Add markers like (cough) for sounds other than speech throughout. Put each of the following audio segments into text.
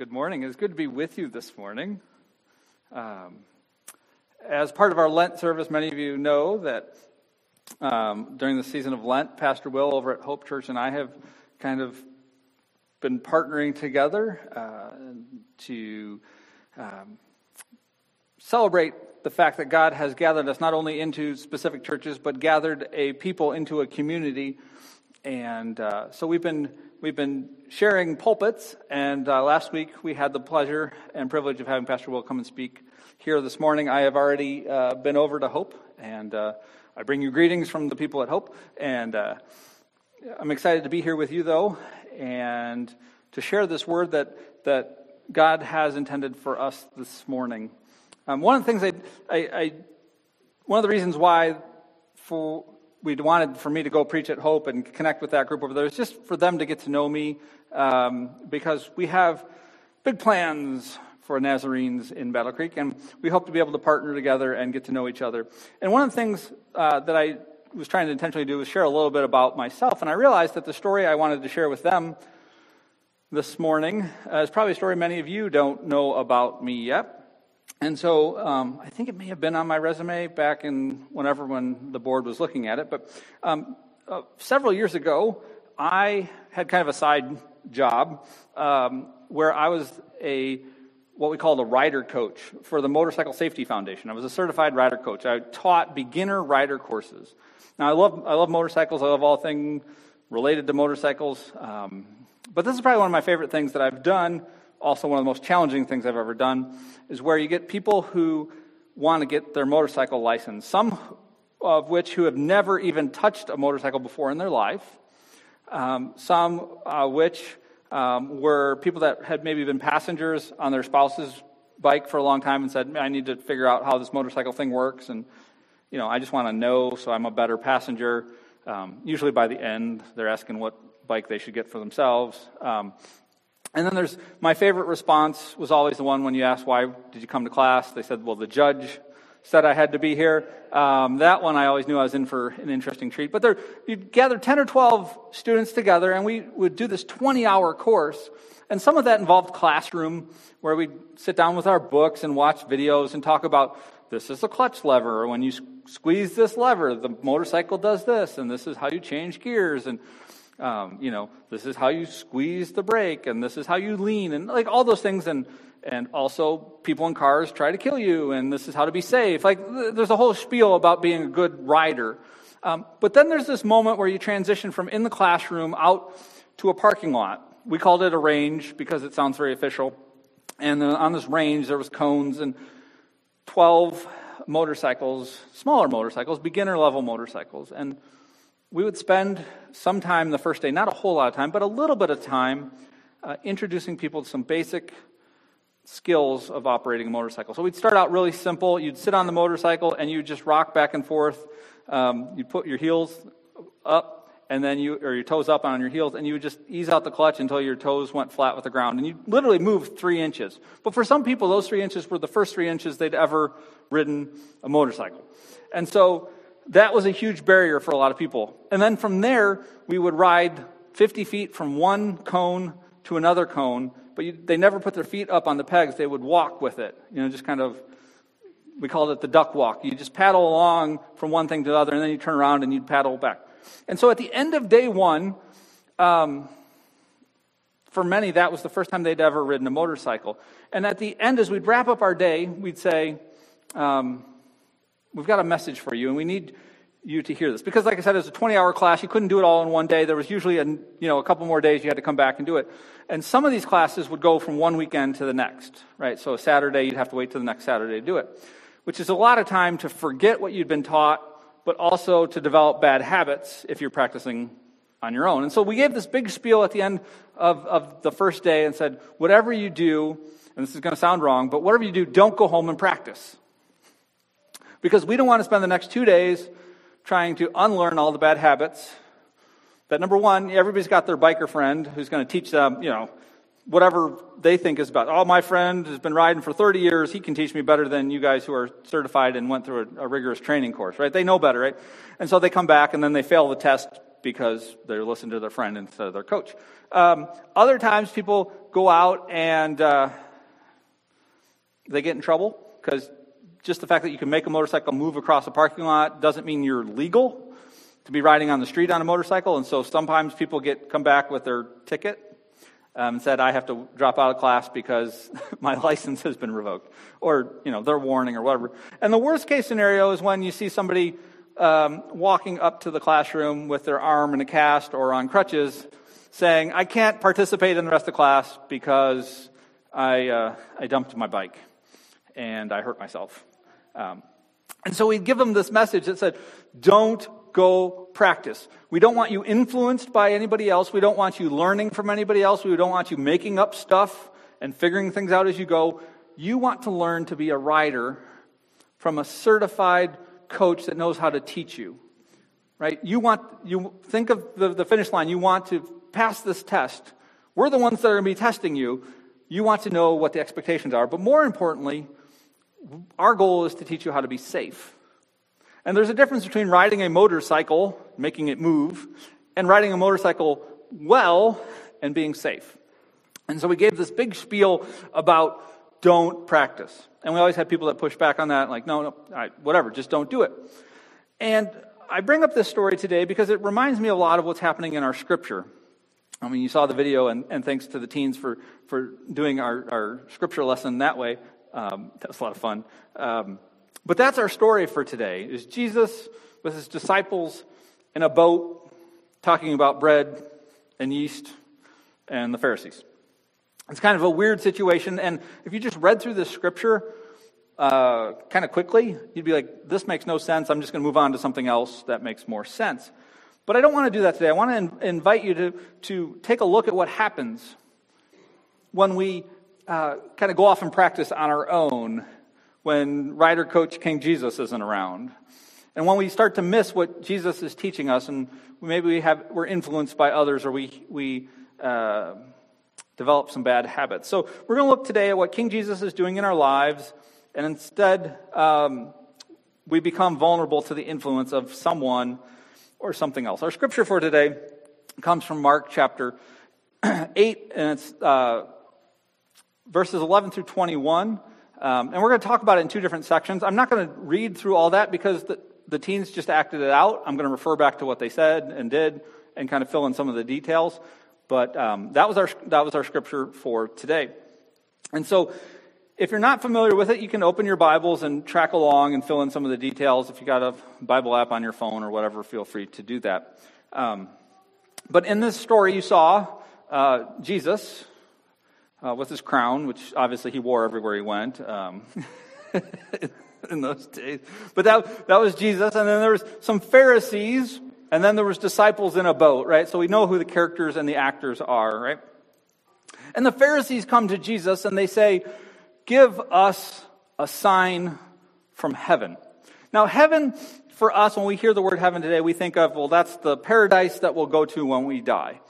Good morning. It's good to be with you this morning. Um, as part of our Lent service, many of you know that um, during the season of Lent, Pastor Will over at Hope Church and I have kind of been partnering together uh, to um, celebrate the fact that God has gathered us not only into specific churches, but gathered a people into a community. And uh, so we've been we've been sharing pulpits, and uh, last week we had the pleasure and privilege of having Pastor Will come and speak here this morning. I have already uh, been over to Hope, and uh, I bring you greetings from the people at Hope. And uh, I'm excited to be here with you, though, and to share this word that that God has intended for us this morning. Um, one of the things I, I, I one of the reasons why for we wanted for me to go preach at Hope and connect with that group over there. It's just for them to get to know me um, because we have big plans for Nazarenes in Battle Creek, and we hope to be able to partner together and get to know each other. And one of the things uh, that I was trying to intentionally do was share a little bit about myself, and I realized that the story I wanted to share with them this morning uh, is probably a story many of you don't know about me yet. And so um, I think it may have been on my resume back in whenever when the board was looking at it. But um, uh, several years ago, I had kind of a side job um, where I was a what we call a rider coach for the Motorcycle Safety Foundation. I was a certified rider coach. I taught beginner rider courses. Now I love I love motorcycles. I love all things related to motorcycles. Um, but this is probably one of my favorite things that I've done also one of the most challenging things I've ever done, is where you get people who want to get their motorcycle license, some of which who have never even touched a motorcycle before in their life, um, some uh, which um, were people that had maybe been passengers on their spouse's bike for a long time and said, I need to figure out how this motorcycle thing works, and you know, I just want to know so I'm a better passenger. Um, usually by the end, they're asking what bike they should get for themselves. Um, and then there's my favorite response was always the one when you asked, why did you come to class? They said, well, the judge said I had to be here. Um, that one I always knew I was in for an interesting treat. But there, you'd gather 10 or 12 students together, and we would do this 20 hour course. And some of that involved classroom, where we'd sit down with our books and watch videos and talk about this is the clutch lever. When you squeeze this lever, the motorcycle does this, and this is how you change gears. And um, you know, this is how you squeeze the brake, and this is how you lean, and like all those things. And and also, people in cars try to kill you, and this is how to be safe. Like, there's a whole spiel about being a good rider. Um, but then there's this moment where you transition from in the classroom out to a parking lot. We called it a range because it sounds very official. And on this range, there was cones and 12 motorcycles, smaller motorcycles, beginner level motorcycles. And we would spend some time the first day, not a whole lot of time, but a little bit of time uh, introducing people to some basic skills of operating a motorcycle. So we'd start out really simple. You'd sit on the motorcycle and you'd just rock back and forth. Um, you'd put your heels up and then you, or your toes up on your heels, and you would just ease out the clutch until your toes went flat with the ground. And you literally move three inches. But for some people, those three inches were the first three inches they'd ever ridden a motorcycle. And so that was a huge barrier for a lot of people. And then from there, we would ride 50 feet from one cone to another cone, but you, they never put their feet up on the pegs. They would walk with it, you know, just kind of, we called it the duck walk. You just paddle along from one thing to the other, and then you turn around and you'd paddle back. And so at the end of day one, um, for many, that was the first time they'd ever ridden a motorcycle. And at the end, as we'd wrap up our day, we'd say, um, We've got a message for you, and we need you to hear this. Because, like I said, it was a 20 hour class. You couldn't do it all in one day. There was usually a, you know, a couple more days you had to come back and do it. And some of these classes would go from one weekend to the next, right? So, a Saturday, you'd have to wait till the next Saturday to do it, which is a lot of time to forget what you'd been taught, but also to develop bad habits if you're practicing on your own. And so, we gave this big spiel at the end of, of the first day and said, whatever you do, and this is going to sound wrong, but whatever you do, don't go home and practice. Because we don't want to spend the next two days trying to unlearn all the bad habits. That number one, everybody's got their biker friend who's going to teach them, you know, whatever they think is about. Oh, my friend has been riding for 30 years. He can teach me better than you guys who are certified and went through a, a rigorous training course, right? They know better, right? And so they come back and then they fail the test because they're listening to their friend instead of their coach. Um, other times, people go out and uh, they get in trouble because just the fact that you can make a motorcycle move across a parking lot doesn't mean you're legal to be riding on the street on a motorcycle. And so sometimes people get come back with their ticket um, and said, I have to drop out of class because (laughs) my (laughs) license has been revoked, or you know, their warning or whatever. And the worst case scenario is when you see somebody um, walking up to the classroom with their arm in a cast or on crutches, saying, "I can't participate in the rest of class because I uh, I dumped my bike and I hurt myself." Um, and so we give them this message that said, "Don't go practice. We don't want you influenced by anybody else. We don't want you learning from anybody else. We don't want you making up stuff and figuring things out as you go. You want to learn to be a rider from a certified coach that knows how to teach you. Right? You want, you think of the, the finish line. You want to pass this test. We're the ones that are going to be testing you. You want to know what the expectations are. But more importantly, our goal is to teach you how to be safe. And there's a difference between riding a motorcycle, making it move, and riding a motorcycle well and being safe. And so we gave this big spiel about don't practice. And we always had people that push back on that, like, no, no, whatever, just don't do it. And I bring up this story today because it reminds me a lot of what's happening in our scripture. I mean, you saw the video, and, and thanks to the teens for, for doing our, our scripture lesson that way. Um, that was a lot of fun. Um, but that's our story for today is Jesus with his disciples in a boat talking about bread and yeast and the Pharisees. It's kind of a weird situation, and if you just read through this scripture uh, kind of quickly, you'd be like, this makes no sense. I'm just going to move on to something else that makes more sense. But I don't want to do that today. I want to in- invite you to, to take a look at what happens when we uh, kind of go off and practice on our own when rider coach King Jesus isn't around. And when we start to miss what Jesus is teaching us, and maybe we have, we're influenced by others or we, we uh, develop some bad habits. So we're going to look today at what King Jesus is doing in our lives, and instead um, we become vulnerable to the influence of someone or something else. Our scripture for today comes from Mark chapter (clears throat) 8, and it's uh, verses 11 through 21. Um, and we're going to talk about it in two different sections. I'm not going to read through all that because the, the teens just acted it out. I'm going to refer back to what they said and did and kind of fill in some of the details. But um, that, was our, that was our scripture for today. And so if you're not familiar with it, you can open your Bibles and track along and fill in some of the details. If you got a Bible app on your phone or whatever, feel free to do that. Um, but in this story, you saw uh, Jesus, uh, with his crown, which obviously he wore everywhere he went um, (laughs) in those days. But that, that was Jesus. And then there was some Pharisees, and then there was disciples in a boat, right? So we know who the characters and the actors are, right? And the Pharisees come to Jesus and they say, Give us a sign from heaven. Now, heaven, for us, when we hear the word heaven today, we think of, well, that's the paradise that we'll go to when we die.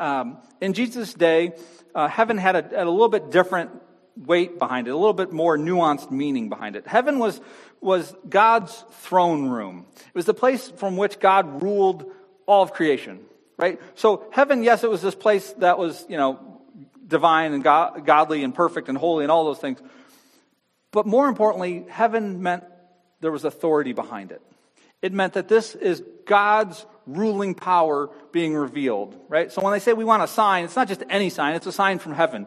Um, in Jesus' day, uh, heaven had a, a little bit different weight behind it, a little bit more nuanced meaning behind it. Heaven was, was God's throne room. It was the place from which God ruled all of creation, right? So heaven, yes, it was this place that was, you know, divine and God, godly and perfect and holy and all those things. But more importantly, heaven meant there was authority behind it. It meant that this is God's ruling power being revealed, right? So when they say we want a sign, it's not just any sign, it's a sign from heaven.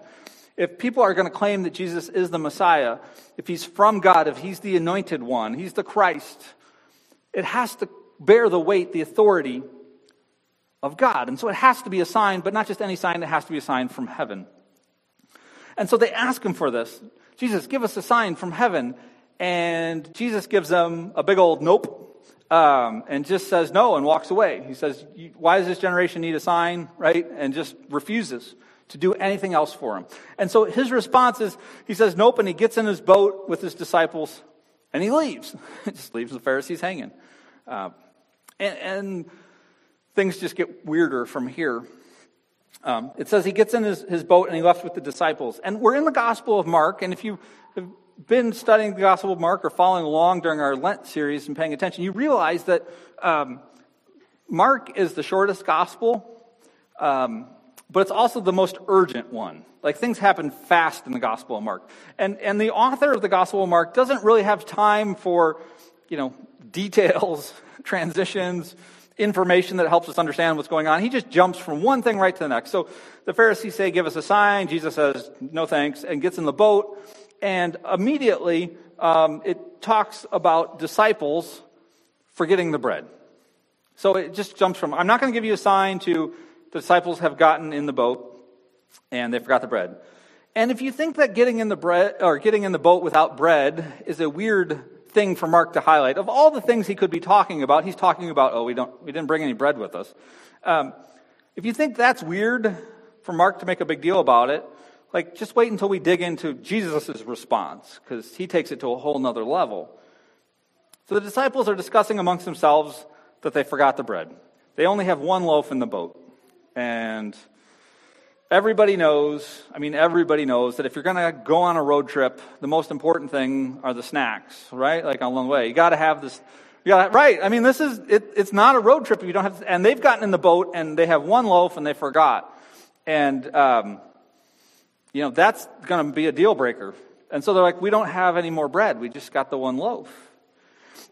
If people are going to claim that Jesus is the Messiah, if he's from God, if he's the anointed one, he's the Christ, it has to bear the weight, the authority of God. And so it has to be a sign, but not just any sign, it has to be a sign from heaven. And so they ask him for this. Jesus, give us a sign from heaven. And Jesus gives them a big old nope um, and just says no and walks away. He says, Why does this generation need a sign, right? And just refuses to do anything else for him. And so his response is, he says, Nope, and he gets in his boat with his disciples and he leaves. (laughs) just leaves the Pharisees hanging. Uh, and, and, things just get weirder from here. Um, it says he gets in his, his boat and he left with the disciples. And we're in the Gospel of Mark, and if you been studying the Gospel of Mark or following along during our Lent series and paying attention, you realize that um, Mark is the shortest gospel, um, but it's also the most urgent one. Like things happen fast in the Gospel of Mark. And, and the author of the Gospel of Mark doesn't really have time for, you know, (laughs) details, transitions, information that helps us understand what's going on. He just jumps from one thing right to the next. So the Pharisees say, give us a sign. Jesus says, no thanks, and gets in the boat. And immediately, um, it talks about disciples forgetting the bread. So it just jumps from, I'm not going to give you a sign to the disciples have gotten in the boat and they forgot the bread. And if you think that getting in the bread or getting in the boat without bread is a weird thing for Mark to highlight, of all the things he could be talking about, he's talking about, oh, we don't, we didn't bring any bread with us. Um, if you think that's weird for Mark to make a big deal about it, like just wait until we dig into Jesus' response, because he takes it to a whole nother level. So the disciples are discussing amongst themselves that they forgot the bread. They only have one loaf in the boat. And Everybody knows, I mean, everybody knows that if you're going to go on a road trip, the most important thing are the snacks, right? Like on the way. You got to have this, you got right. I mean, this is, it, it's not a road trip if you don't have, and they've gotten in the boat and they have one loaf and they forgot. And, um, you know, that's going to be a deal breaker. And so they're like, we don't have any more bread. We just got the one loaf.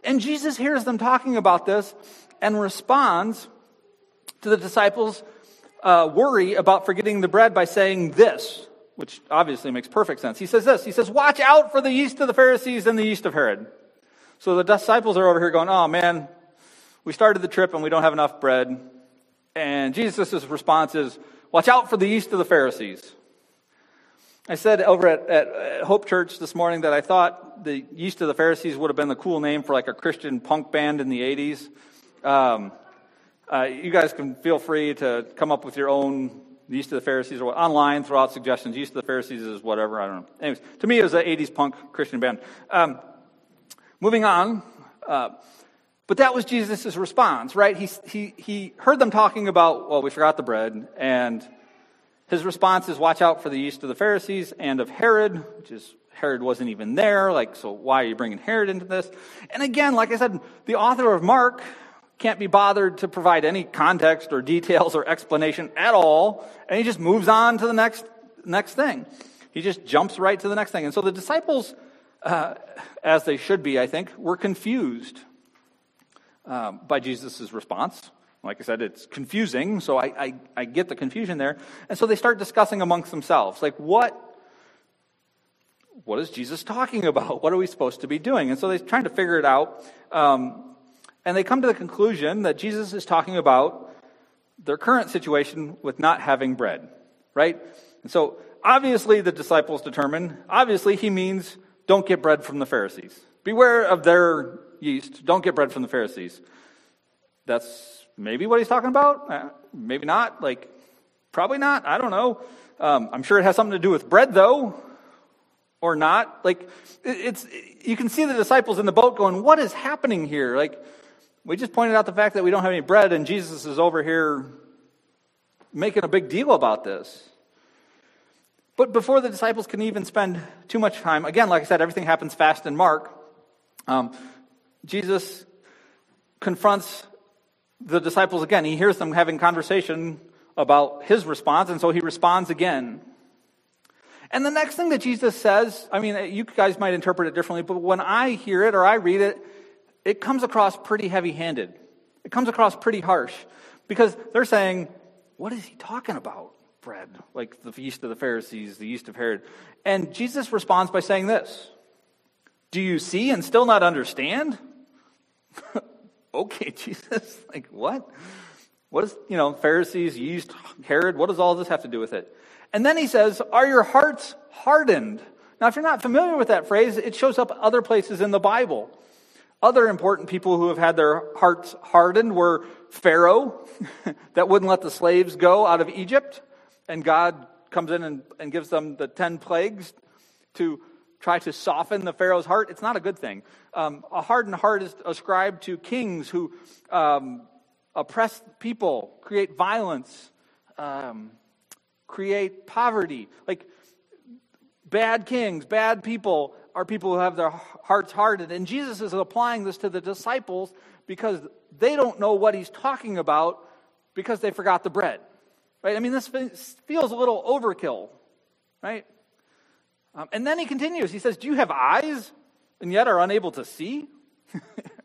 And Jesus hears them talking about this and responds to the disciples uh, worry about forgetting the bread by saying this, which obviously makes perfect sense. He says this He says, Watch out for the yeast of the Pharisees and the yeast of Herod. So the disciples are over here going, Oh man, we started the trip and we don't have enough bread. And Jesus' response is, Watch out for the yeast of the Pharisees. I said over at, at, Hope Church this morning that I thought the yeast of the Pharisees would have been the cool name for like a Christian punk band in the 80s. Um, uh, you guys can feel free to come up with your own Yeast of the Pharisees or what, online, throw out suggestions. Yeast of the Pharisees is whatever, I don't know. Anyways, to me, it was an 80s punk Christian band. Um, moving on. Uh, but that was Jesus' response, right? He, he, he heard them talking about, well, we forgot the bread, and his response is, watch out for the yeast of the Pharisees and of Herod, which is, Herod wasn't even there, like, so why are you bringing Herod into this? And again, like I said, the author of Mark can't be bothered to provide any context or details or explanation at all, and he just moves on to the next, next thing. He just jumps right to the next thing. And so the disciples, uh, as they should be, I think, were confused um, by Jesus' response. Like I said, it's confusing, so I, I, I get the confusion there. And so they start discussing amongst themselves, like, what, what is Jesus talking about? (laughs) What are we supposed to be doing? And so they're trying to figure it out. Um, and they come to the conclusion that Jesus is talking about their current situation with not having bread, right? And so obviously the disciples determine, obviously he means don't get bread from the Pharisees. Beware of their yeast. Don't get bread from the Pharisees. That's maybe what he's talking about. Uh, maybe not. Like, probably not. I don't know. Um, I'm sure it has something to do with bread, though, or not. Like, it's you can see the disciples in the boat going, "What is happening here?" Like, we just pointed out the fact that we don't have any bread, and Jesus is over here making a big deal about this. But before the disciples can even spend too much time, again, like I said, everything happens fast in Mark. Um, Jesus confronts the disciples again. He hears them having conversation about his response, and so he responds again. And the next thing that Jesus says, I mean, you guys might interpret it differently, but when I hear it or I read it, it comes across pretty heavy handed. It comes across pretty harsh because they're saying, What is he talking about? Bread, like the yeast of the Pharisees, the yeast of Herod. And Jesus responds by saying this Do you see and still not understand? (laughs) okay, (laughs) Jesus, like what? What is, you know, Pharisees, yeast, Herod, what does all this have to do with it? And then he says, Are your hearts hardened? Now, if you're not familiar with that phrase, it shows up other places in the Bible. Other important people who have had their hearts hardened were Pharaoh, (laughs) that wouldn't let the slaves go out of Egypt, and God comes in and, and gives them the 10 plagues to try to soften the Pharaoh's heart. It's not a good thing. Um, a hardened heart is ascribed to kings who um, oppress people, create violence, um, create poverty. Like bad kings, bad people are people who have their hearts hardened. And Jesus is applying this to the disciples because they don't know what he's talking about because they forgot the bread. Right? I mean, this feels a little overkill, right? Um, and then he continues. He says, Do you have eyes and yet are unable to see? (laughs) are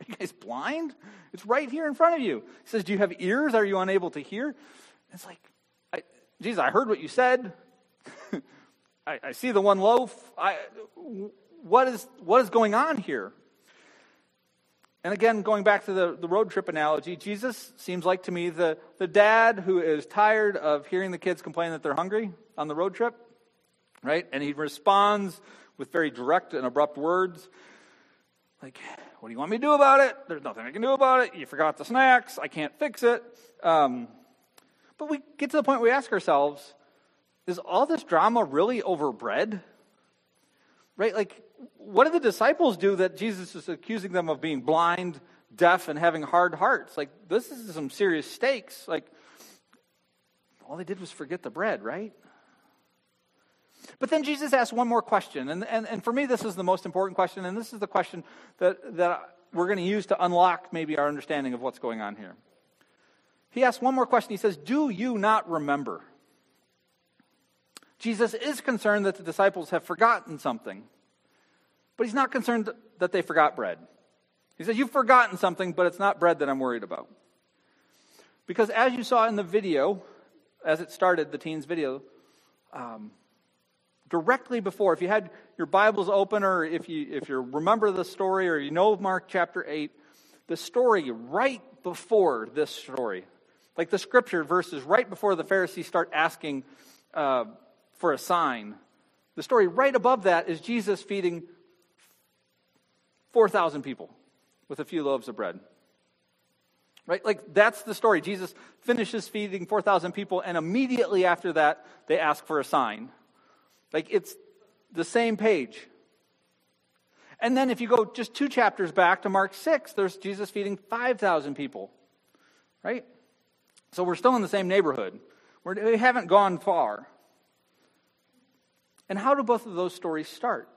you guys blind? It's right here in front of you. He says, Do you have ears? Are you unable to hear? It's like, I, Jesus, I heard what you said. (laughs) I, I, see the one loaf. I, what, is, what is going on here? And again, going back to the, the road trip analogy, Jesus seems like to me the, the dad who is tired of hearing the kids complain that they're hungry on the road trip, right? And he responds with very direct and abrupt words like, What do you want me to do about it? There's nothing I can do about it. You forgot the snacks. I can't fix it. Um, but we get to the point where we ask ourselves, Is all this drama really over bread? Right? Like, what did the disciples do that Jesus is accusing them of being blind, deaf, and having hard hearts? Like, this is some serious stakes. Like, all they did was forget the bread, right? But then Jesus asked one more question. And, and, and for me, this is the most important question. And this is the question that, that we're going to use to unlock maybe our understanding of what's going on here. He asked one more question. He says, Do you not remember? Jesus is concerned that the disciples have forgotten something. But he's not concerned that they forgot bread. He says, You've forgotten something, but it's not bread that I'm worried about. Because as you saw in the video, as it started, the teens' video, um, directly before, if you had your Bibles open or if you, if you remember the story or you know Mark chapter 8, the story right before this story, like the scripture verses right before the Pharisees start asking uh, for a sign, the story right above that is Jesus feeding 4,000 people with a few loaves of bread. Right? Like, that's the story. Jesus finishes feeding 4,000 people, and immediately after that, they ask for a sign. Like, it's the same page. And then if you go just two chapters back to Mark 6, there's Jesus feeding 5,000 people. Right? So we're still in the same neighborhood. We're, we haven't gone far. And how do both of those stories start?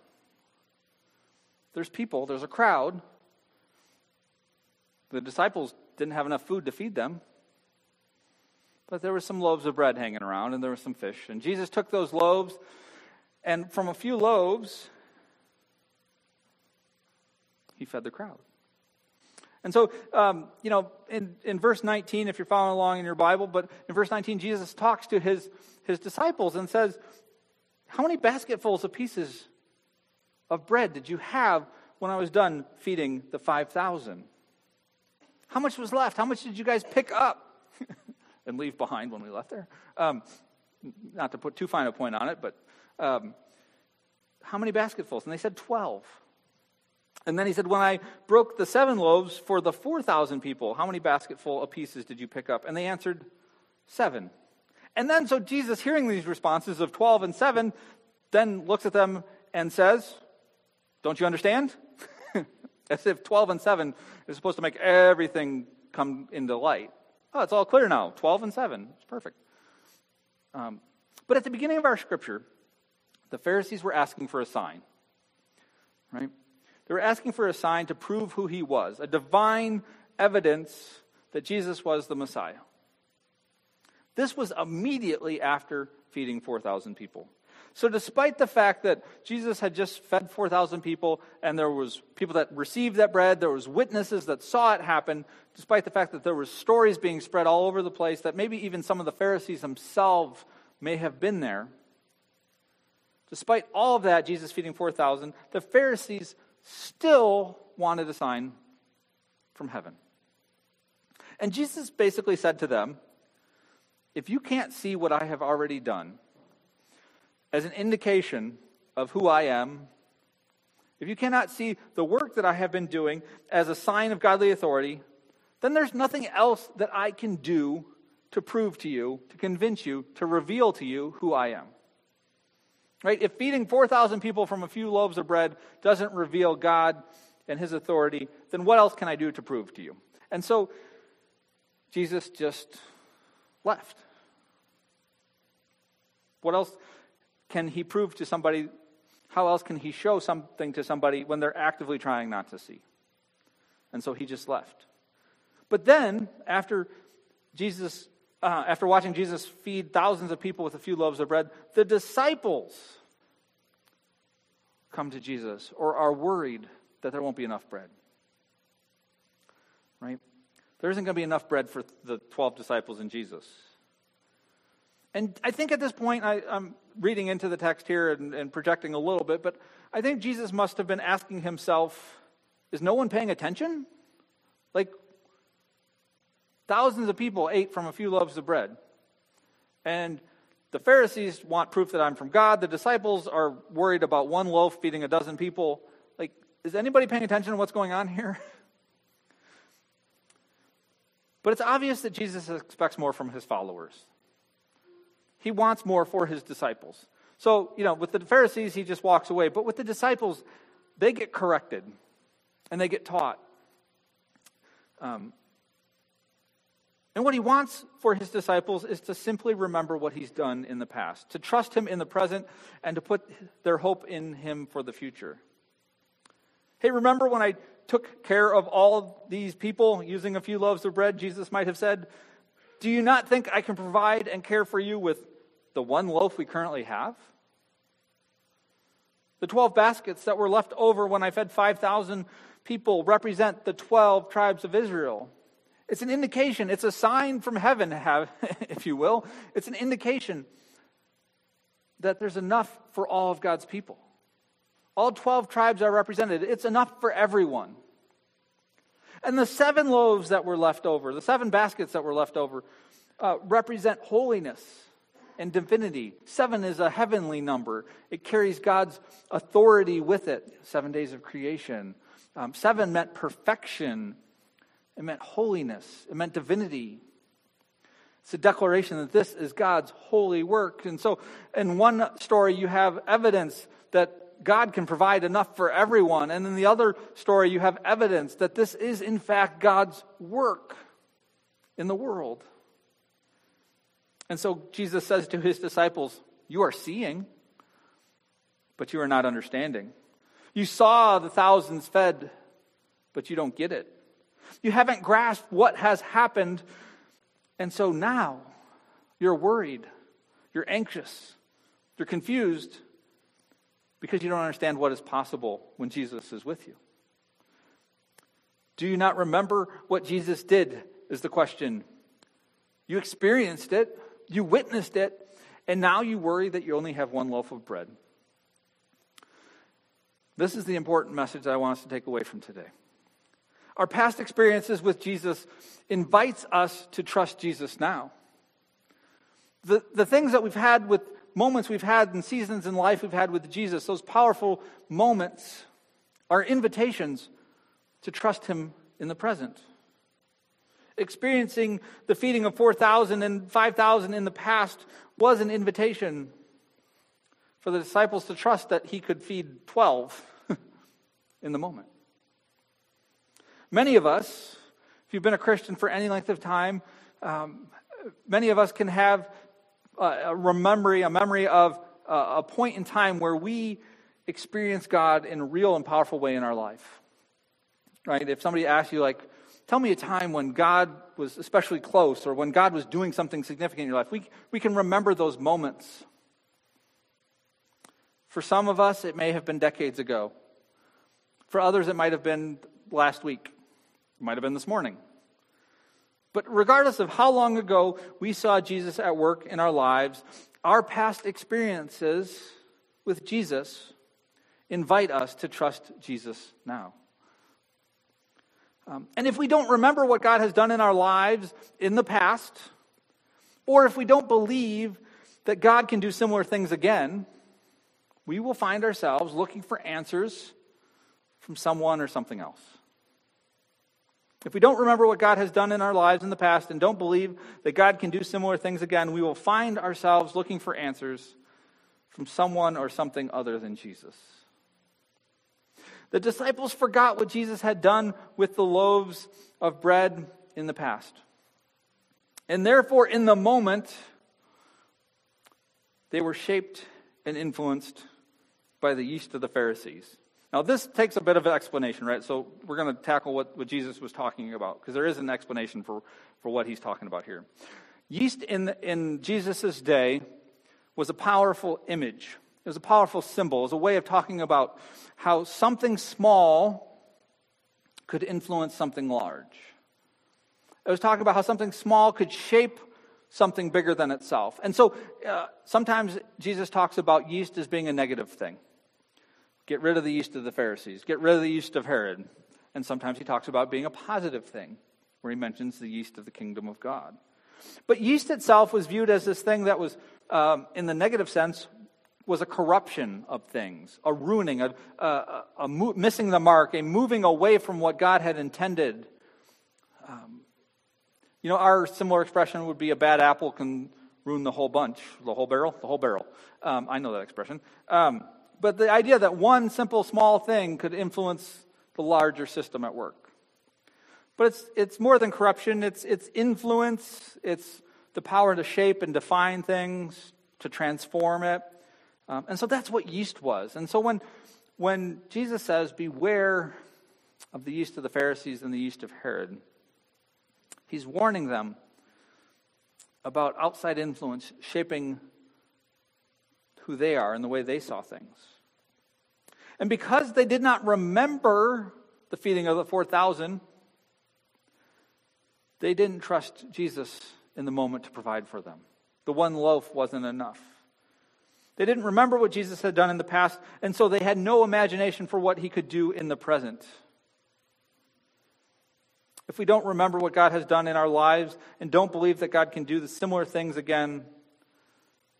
There's people, there's a crowd. The disciples didn't have enough food to feed them. But there were some loaves of bread hanging around, and there was some fish. And Jesus took those loaves, and from a few loaves, he fed the crowd. And so, um, you know, in, in verse 19, if you're following along in your Bible, but in verse 19, Jesus talks to his, his disciples and says, How many basketfuls of pieces of bread did you have when I was done feeding the 5,000? How much was left? How much did you guys pick up (laughs) and leave behind when we left there? Um, not to put too fine a point on it, but um, how many basketfuls? And they said 12. And then he said, When I broke the seven loaves for the 4,000 people, how many basketful of pieces did you pick up? And they answered, Seven. And then, so Jesus, hearing these responses of 12 and 7, then looks at them and says, don't you understand? (laughs) As if 12 and 7 is supposed to make everything come into light. Oh, it's all clear now. 12 and 7. It's perfect. Um, but at the beginning of our scripture, the Pharisees were asking for a sign. Right? They were asking for a sign to prove who he was, a divine evidence that Jesus was the Messiah. This was immediately after feeding 4,000 people. So, despite the fact that Jesus had just fed 4,000 people and there was people that received that bread, there was witnesses that saw it happen, despite the fact that there were stories being spread all over the place, that maybe even some of the Pharisees themselves may have been there, despite all of that, Jesus feeding 4,000, the Pharisees still wanted a sign from heaven. And Jesus basically said to them, If you can't see what I have already done, as an indication of who I am, if you cannot see the work that I have been doing as a sign of godly authority, then there's nothing else that I can do to prove to you, to convince you, to reveal to you who I am. Right? If feeding 4,000 people from a few loaves of bread doesn't reveal God and his authority, then what else can I do to prove to you? And so Jesus just left. What else can he prove to somebody? How else can he show something to somebody when they're actively trying not to see? And so he just left. But then, after Jesus, uh, after watching Jesus feed thousands of people with a few loaves of bread, the disciples come to Jesus or are worried that there won't be enough bread. Right? There isn't going to be enough bread for the 12 disciples and Jesus. And I think at this point, I, am reading into the text here and, and projecting a little bit, but I think Jesus must have been asking himself, is no one paying attention? Like, thousands of people ate from a few loaves of bread. And the Pharisees want proof that I'm from God. The disciples are worried about one loaf feeding a dozen people. Like, is anybody paying attention to what's going on here? (laughs) But it's obvious that Jesus expects more from his followers. He wants more for his disciples. So, you know, with the Pharisees, he just walks away. But with the disciples, they get corrected and they get taught. Um, and what he wants for his disciples is to simply remember what he's done in the past, to trust him in the present, and to put their hope in him for the future. Hey, remember when I took care of all these people using a few loaves of bread? Jesus might have said, Do you not think I can provide and care for you with the one loaf we currently have? The 12 baskets that were left over when I fed 5,000 people represent the 12 tribes of Israel. It's an indication, it's a sign from heaven, (laughs) if you will. It's an indication that there's enough for all of God's people. All 12 tribes are represented. It's enough for everyone. And the seven loaves that were left over, the seven baskets that were left over, uh, represent holiness and divinity. Seven is a heavenly number, it carries God's authority with it. Seven days of creation. Um, seven meant perfection, it meant holiness, it meant divinity. It's a declaration that this is God's holy work. And so, in one story, you have evidence that God can provide enough for everyone. And in the other story, you have evidence that this is, in fact, God's work in the world. And so Jesus says to his disciples, You are seeing, but you are not understanding. You saw the thousands fed, but you don't get it. You haven't grasped what has happened. And so now you're worried, you're anxious, you're confused because you don't understand what is possible when Jesus is with you. Do you not remember what Jesus did? Is the question. You experienced it. You witnessed it, and now you worry that you only have one loaf of bread. This is the important message I want us to take away from today. Our past experiences with Jesus invites us to trust Jesus now. The, the things that we've had with moments we've had and seasons in life we've had with Jesus, those powerful moments are invitations to trust Him in the present experiencing the feeding of 4,000 and 5,000 in the past was an invitation for the disciples to trust that he could feed 12 (laughs) in the moment. Many of us, if you've been a Christian for any length of time, um, many of us can have a, a memory, a memory of a point in time where we experience God in a real and powerful way in our life. Right? If somebody asks you, like, Tell me a time when God was especially close or when God was doing something significant in your life. We, we can remember those moments. For some of us, it may have been decades ago. For others, it might have been last week. It might have been this morning. But regardless of how long ago we saw Jesus at work in our lives, our past experiences with Jesus invite us to trust Jesus now. Um, and if we don't remember what God has done in our lives in the past, or if we don't believe that God can do similar things again, we will find ourselves looking for answers from someone or something else. If we don't remember what God has done in our lives in the past and don't believe that God can do similar things again, we will find ourselves looking for answers from someone or something other than Jesus. The disciples forgot what Jesus had done with the loaves of bread in the past. And therefore, in the moment, they were shaped and influenced by the yeast of the Pharisees. Now, this takes a bit of an explanation, right? So, we're going to tackle what, what Jesus was talking about, because there is an explanation for, for what he's talking about here. Yeast in, in Jesus' day was a powerful image, it was a powerful symbol, it was a way of talking about how something small could influence something large. It was talking about how something small could shape something bigger than itself. And so uh, sometimes Jesus talks about yeast as being a negative thing. Get rid of the yeast of the Pharisees, get rid of the yeast of Herod. And sometimes he talks about being a positive thing, where he mentions the yeast of the kingdom of God. But yeast itself was viewed as this thing that was, um, in the negative sense, was a corruption of things, a ruining, a, a, a, mo- missing the mark, a moving away from what God had intended. Um, you know, our similar expression would be a bad apple can ruin the whole bunch, the whole barrel, the whole barrel. Um, I know that expression. Um, but the idea that one simple small thing could influence the larger system at work. But it's, it's more than corruption, it's, it's influence, it's the power to shape and define things, to transform it. Um, and so that's what yeast was. And so when, when Jesus says, Beware of the yeast of the Pharisees and the yeast of Herod, he's warning them about outside influence shaping who they are and the way they saw things. And because they did not remember the feeding of the 4,000, they didn't trust Jesus in the moment to provide for them. The one loaf wasn't enough. They didn't remember what Jesus had done in the past, and so they had no imagination for what he could do in the present. If we don't remember what God has done in our lives and don't believe that God can do the similar things again,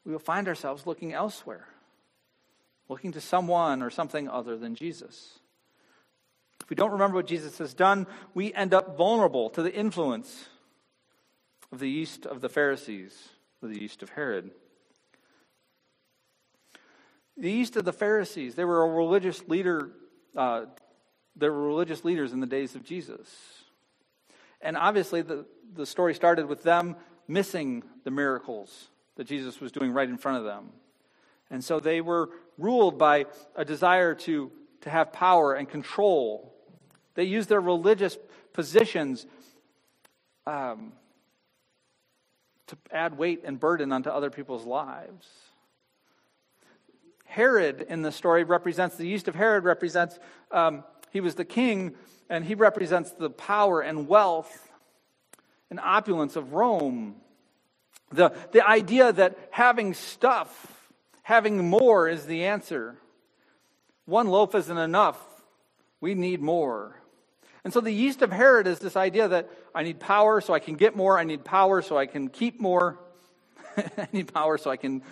we will find ourselves looking elsewhere, looking to someone or something other than Jesus. If we don't remember what Jesus has done, we end up vulnerable to the influence of the yeast of the Pharisees, or the yeast of Herod. The yeast of the Pharisees, they were a religious leader, uh, they were religious leaders in the days of Jesus. And obviously, the, the story started with them missing the miracles that Jesus was doing right in front of them. And so they were ruled by a desire to, to have power and control they used their religious positions um, to add weight and burden onto other people's lives. Herod in the story represents the yeast of Herod represents um, he was the king and he represents the power and wealth and opulence of Rome. The, the idea that having stuff, having more is the answer. One loaf isn't enough. We need more. And so the yeast of Herod is this idea that I need power so I can get more, I need power so I can keep more, (laughs) I need power so I can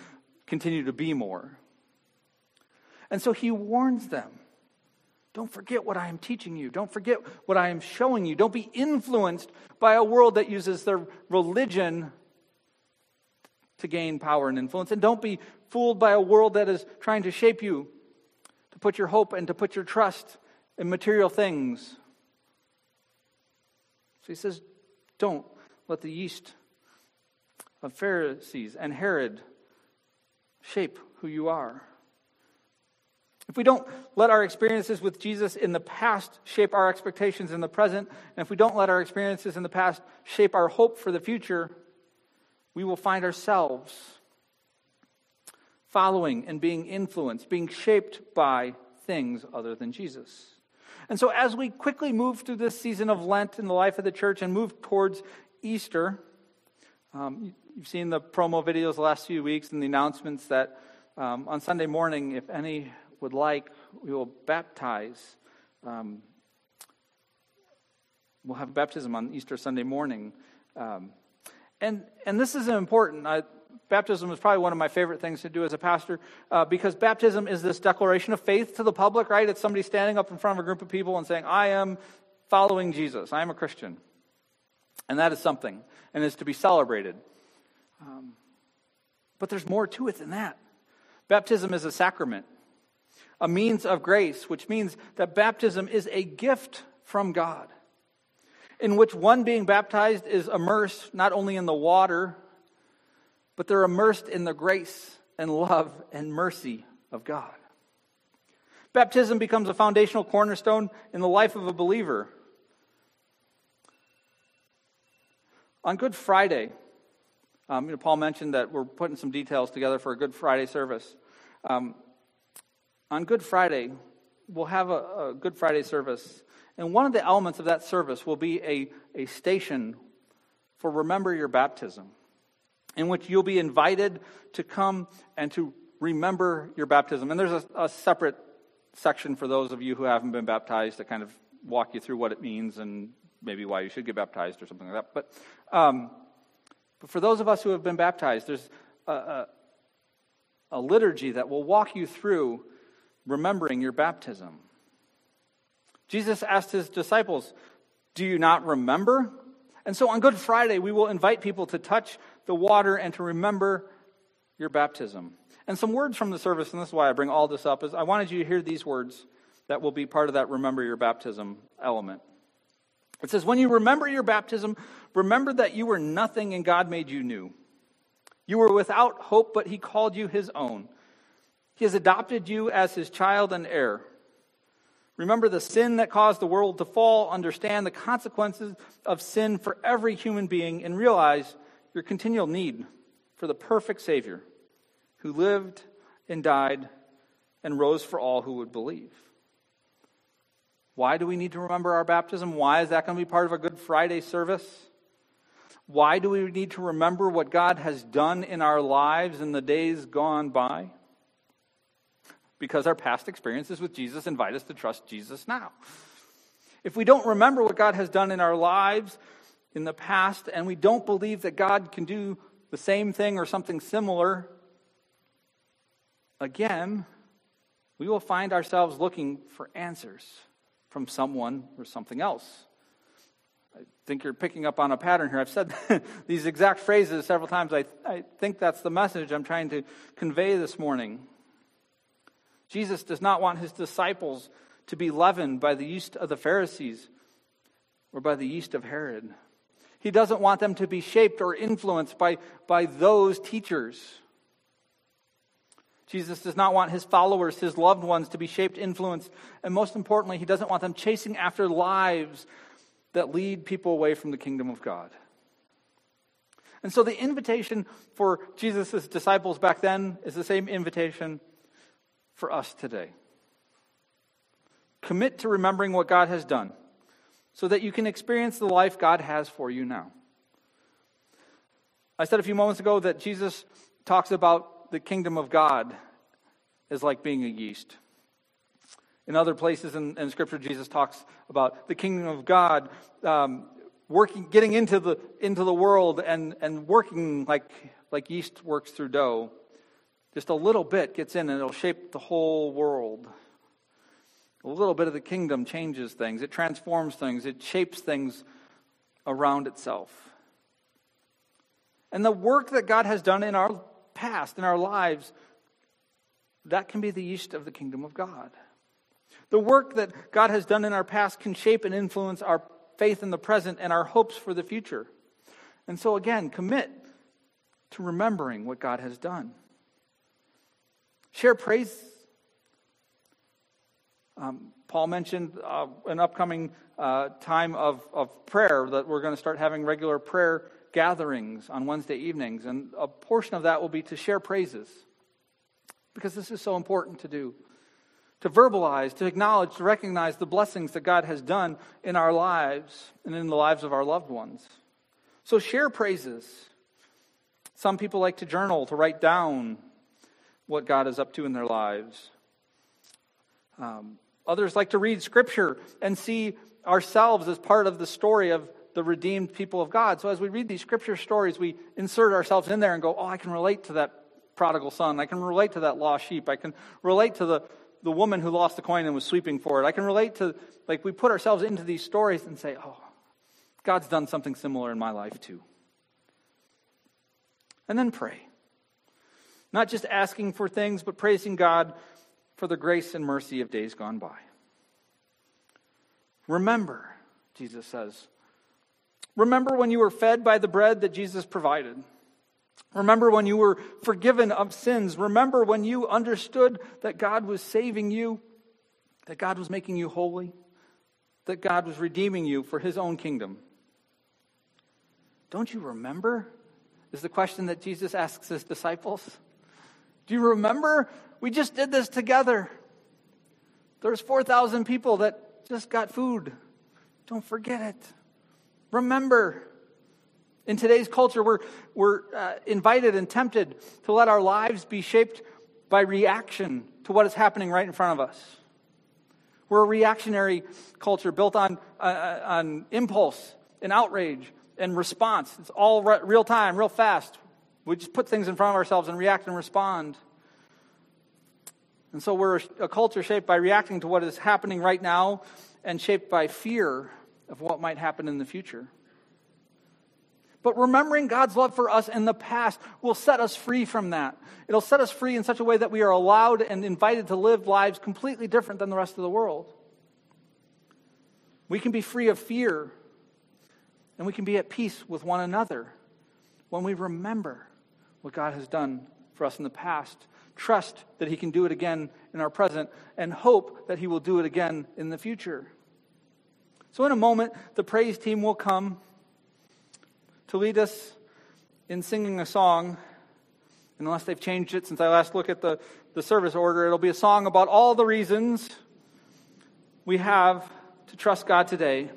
continue to be more. And so he warns them don't forget what I am teaching you. Don't forget what I am showing you. Don't be influenced by a world that uses their religion to gain power and influence. And don't be fooled by a world that is trying to shape you, to put your hope and to put your trust in material things so he says, don't let the yeast of Pharisees and Herod shape who you are. If we don't let our experiences with Jesus in the past shape our expectations in the present, and if we don't let our experiences in the past shape our hope for the future, we will find ourselves following and being influenced, being shaped by things other than Jesus. And so, as we quickly move through this season of Lent in the life of the church and move towards Easter, um, you've seen the promo videos the last few weeks and the announcements that um, on Sunday morning, if any would like, we will baptize. Um, we'll have baptism on Easter Sunday morning. Um, and, and this is important. I, Baptism is probably one of my favorite things to do as a pastor uh, because baptism is this declaration of faith to the public, right? It's somebody standing up in front of a group of people and saying, I am following Jesus, I am a Christian. And that is something, and is to be celebrated. Um, but there's more to it than that. Baptism is a sacrament, a means of grace, which means that baptism is a gift from God, in which one being baptized is immersed not only in the water but they're immersed in the grace and love and mercy of God. Baptism becomes a foundational cornerstone in the life of a believer. On Good Friday, um, you know, Paul mentioned that we're putting some details together for a Good Friday service. Um, on Good Friday, we'll have a, a, Good Friday service, and one of the elements of that service will be a, a station for Remember Your Baptism, in which you'll be invited to come and to remember your baptism. And there's a, a separate section for those of you who haven't been baptized to kind of walk you through what it means and maybe why you should get baptized or something like that. But, um, but for those of us who have been baptized, there's a, a, a liturgy that will walk you through remembering your baptism. Jesus asked his disciples, Do you not remember? And so on Good Friday, we will invite people to touch the water and to remember your baptism. And some words from the service, and this is why I bring all this up, is I wanted you to hear these words that will be part of that remember your baptism element. It says, When you remember your baptism, remember that you were nothing and God made you new. You were without hope, but He called you His own. He has adopted you as His child and heir. Remember the sin that caused the world to fall, understand the consequences of sin for every human being, and realize your continual need for the perfect Savior who lived and died and rose for all who would believe. Why do we need to remember our baptism? Why is that going to be part of a Good Friday service? Why do we need to remember what God has done in our lives in the days gone by? Because our past experiences with Jesus invite us to trust Jesus now. If we don't remember what God has done in our lives in the past and we don't believe that God can do the same thing or something similar again, we will find ourselves looking for answers from someone or something else. I think you're picking up on a pattern here. I've said (laughs) these exact phrases several times. I, I think that's the message I'm trying to convey this morning. Jesus does not want his disciples to be leavened by the yeast of the Pharisees or by the yeast of Herod. He doesn't want them to be shaped or influenced by, by those teachers. Jesus does not want his followers, his loved ones, to be shaped, influenced, and most importantly, he doesn't want them chasing after lives that lead people away from the kingdom of God. And so the invitation for Jesus' disciples back then is the same invitation for us today. Commit to remembering what God has done so that you can experience the life God has for you now. I said a few moments ago that Jesus talks about the kingdom of God is like being a yeast. In other places in, in Scripture, Jesus talks about the kingdom of God um, working, getting into the into the world and and working like like yeast works through dough. Just a little bit gets in, and it'll shape the whole world. A little bit of the kingdom changes things. It transforms things. It shapes things around itself. And the work that God has done in our past, in our lives, that can be the yeast of the kingdom of God. The work that God has done in our past can shape and influence our faith in the present and our hopes for the future. And so, again, commit to remembering what God has done. Share praise. Um, Paul mentioned uh, an upcoming uh, time of, of prayer that we're going to start having regular prayer gatherings on Wednesday evenings, and a portion of that will be to share praises because this is so important to do. To verbalize, to acknowledge, to recognize the blessings that God has done in our lives and in the lives of our loved ones. So share praises. Some people like to journal, to write down what God is up to in their lives. Um, others like to read scripture and see ourselves as part of the story of the redeemed people of God. So as we read these scripture stories, we insert ourselves in there and go, oh, I can relate to that prodigal son. I can relate to that lost sheep. I can relate to the, the woman who lost the coin and was sweeping for it. I can relate to, like, we put ourselves into these stories and say, oh, God's done something similar in my life too. And then pray. Not just asking for things, but praising God for the grace and mercy of days gone by. Remember, Jesus says, Remember when you were fed by the bread that Jesus provided. Remember when you were forgiven of sins. Remember when you understood that God was saving you that God was making you holy, that God was redeeming you for his own kingdom. Don't you remember? Is the question that Jesus asks his disciples. Do you remember? We just did this together. There's 4,000 people that just got food. Don't forget it. Remember. In today's culture, we're, we're uh, invited and tempted to let our lives be shaped by reaction to what is happening right in front of us. We're a reactionary culture built on, uh, uh on impulse and outrage and response. It's all re- real time, real fast. We just put things in front of ourselves and react and respond. And so we're a culture shaped by reacting to what is happening right now and shaped by fear of what might happen in the future. But remembering God's love for us in the past will set us free from that. It'll set us free in such a way that we are allowed and invited to live lives completely different than the rest of the world. We can be free of fear and we can be at peace with one another when we remember what God has done for us in the past, trust that He can do it again in our present, and hope that He will do it again in the future. So, in a moment, the praise team will come to lead us in singing a song. Unless they've changed it since I last looked at the, the service order, it'll be a song about all the reasons we have to trust God today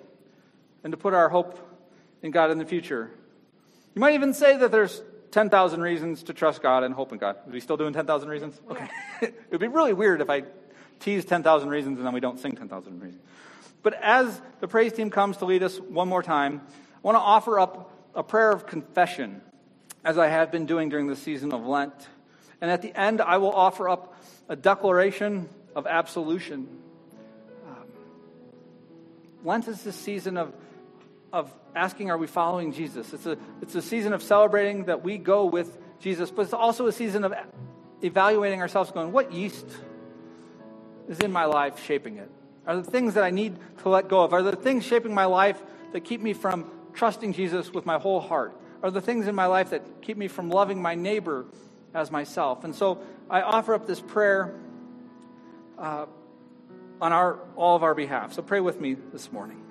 and to put our hope in God in the future. You might even say that there's 10,000 reasons to trust God and hope in God. Are we still doing 10,000 reasons? Okay. (laughs) it would be really weird if I tease 10,000 reasons and then we don't sing 10,000 reasons. But as the praise team comes to lead us one more time, I want to offer up a prayer of confession, as I have been doing during the season of Lent. And at the end, I will offer up a declaration of absolution. Um, Lent is the season of, of asking, Are we following Jesus? It's a, it's a season of celebrating that we go with Jesus, but it's also a season of evaluating ourselves, going, What yeast is in my life shaping it? Are the things that I need to let go of? Are the things shaping my life that keep me from trusting Jesus with my whole heart? Are the things in my life that keep me from loving my neighbor as myself? And so I offer up this prayer uh, on our, all of our behalf. So pray with me this morning.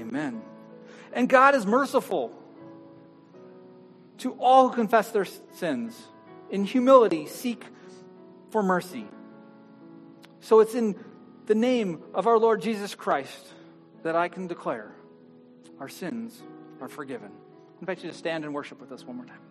Amen. And God is merciful to all who confess their sins. In humility, seek for mercy. So it's in the name of our Lord Jesus Christ that I can declare our sins are forgiven. I invite you to stand and worship with us one more time.